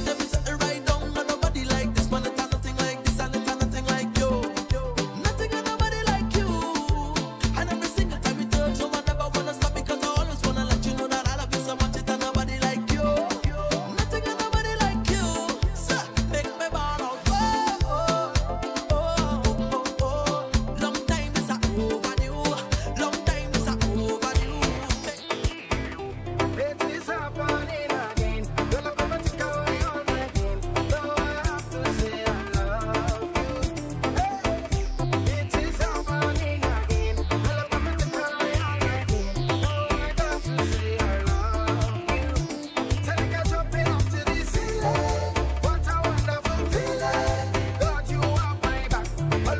muita visão.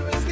Always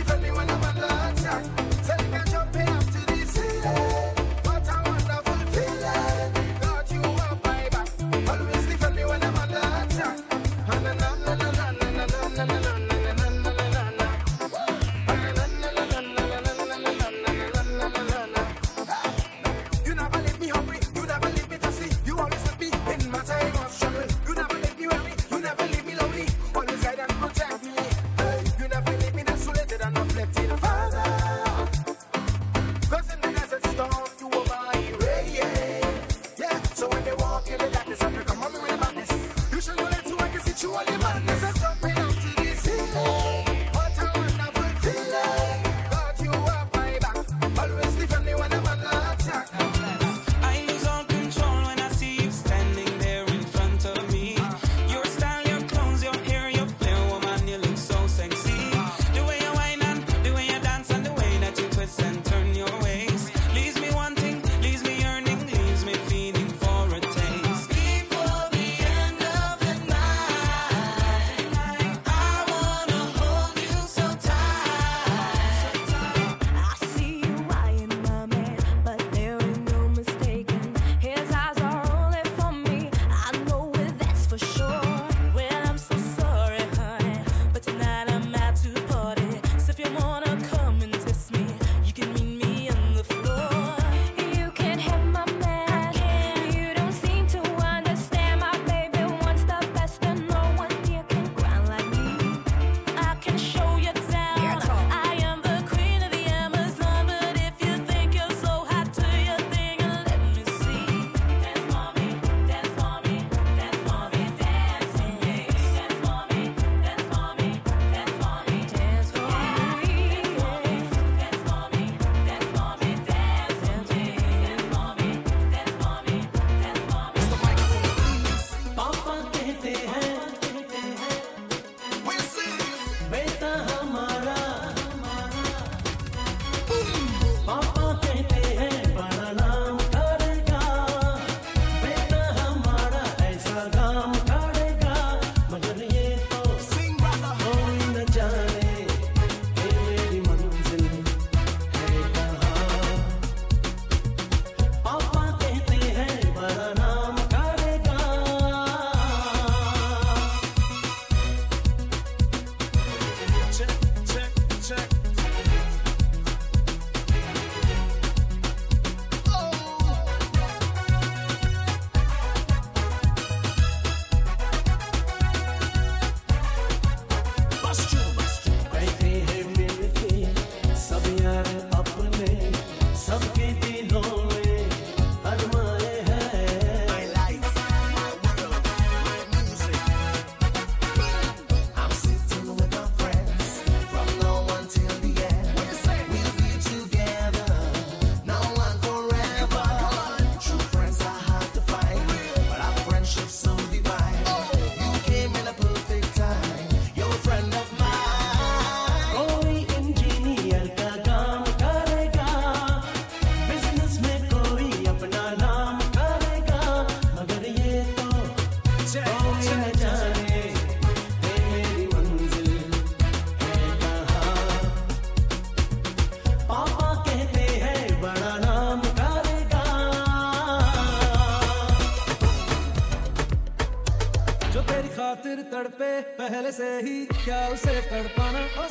पहले से ही क्या उसे तड़पाना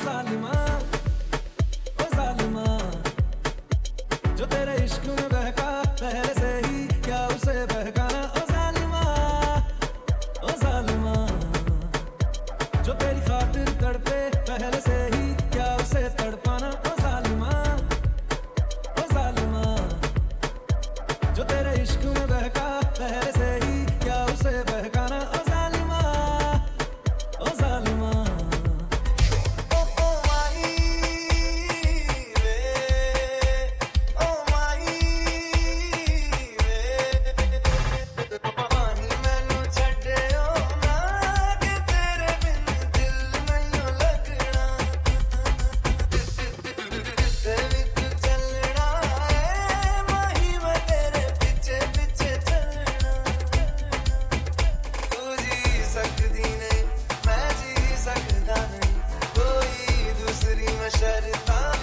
satisfied.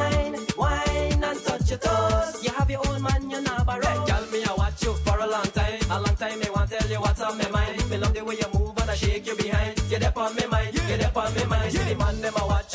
wine, wine and touch your toes. You have your own man, you're not borrowed. Hey, girl, me I watch you for a long time. A long time, me want tell you what's on my mind. Me love the way you move and I shake you behind. You're there on me mind, yeah. you're there on me mind. Yeah. See the man, them I watch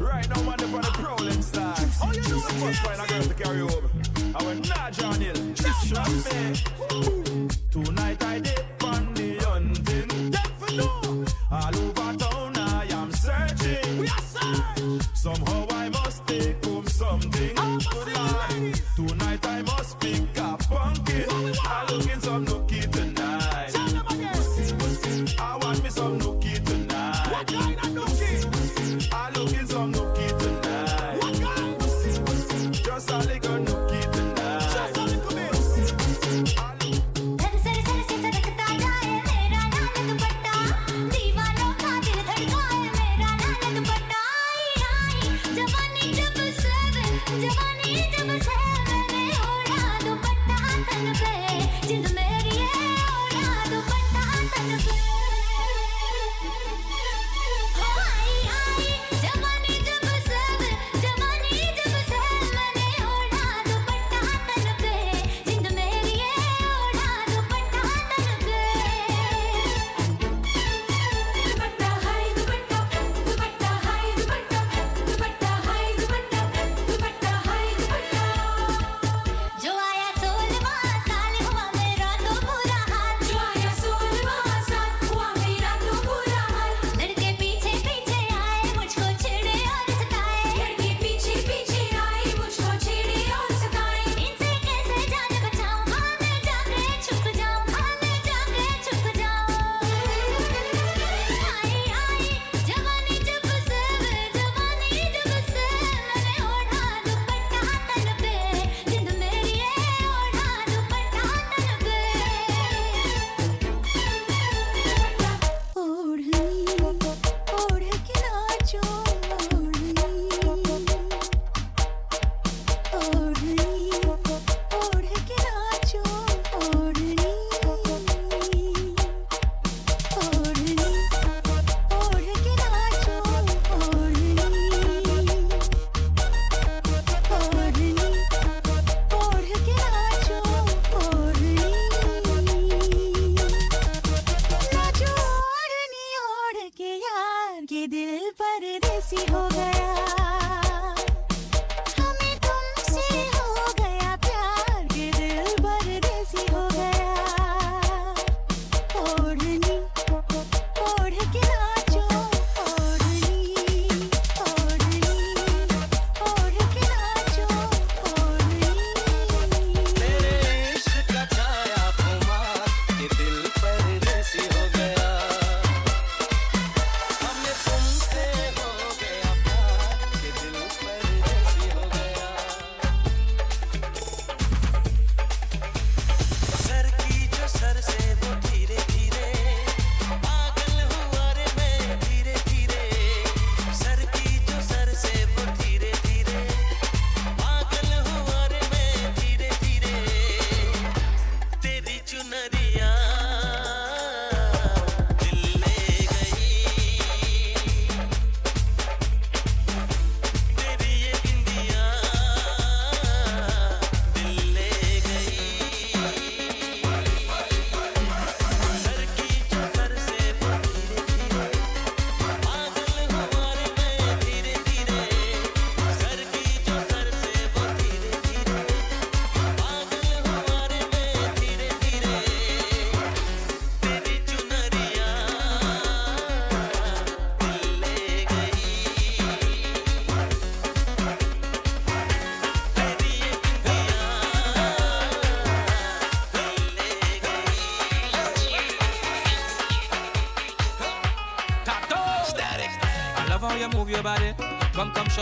Right now.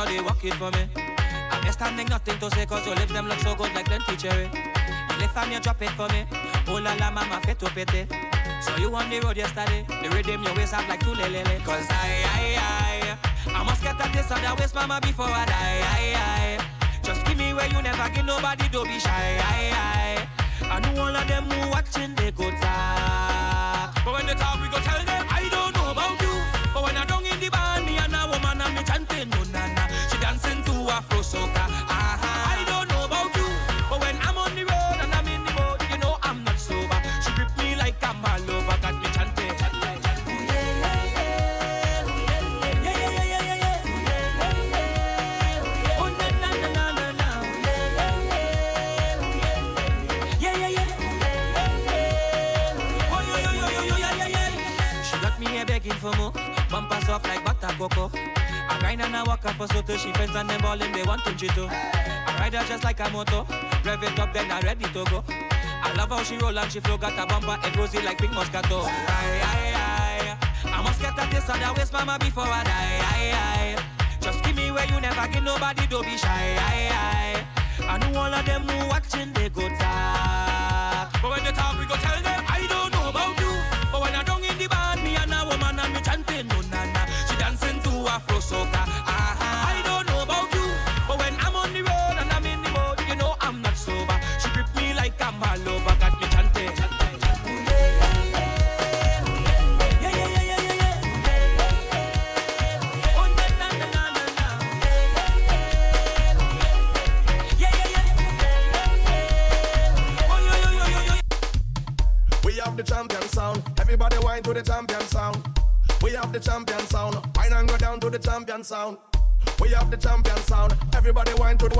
sure they walk it for me. I'm understanding nothing to say cause your lips them look so good like plenty cherry. And if I'm you drop it for me, oh la la mama fit to pity. So you on the road yesterday, the rhythm your waist up like two lelele. Cause I, I, I, I must get at this other waist mama before I die. I, I, just give me where you never give nobody, don't be shy. I, I, I know all of them who watching they go talk. But when they talk cocoa. I grind and I walk up for so till she friends and them ballin' they want to too. I ride her just like a moto. Rev it up then I ready to go. I love how she roll and she flow. Got a bumper head rosy like pink moscato. Aye, aye, aye. I must get at this other waist mama before I die. Aye, aye. Just give me where you never give nobody, don't be shy. Aye, aye. I know all of them who watching, they go talk. But when they talk, we go tell them, Everybody to the champion sound. We have the champion sound. Wine and go down to the champion sound. We have the champion sound. Everybody whine to the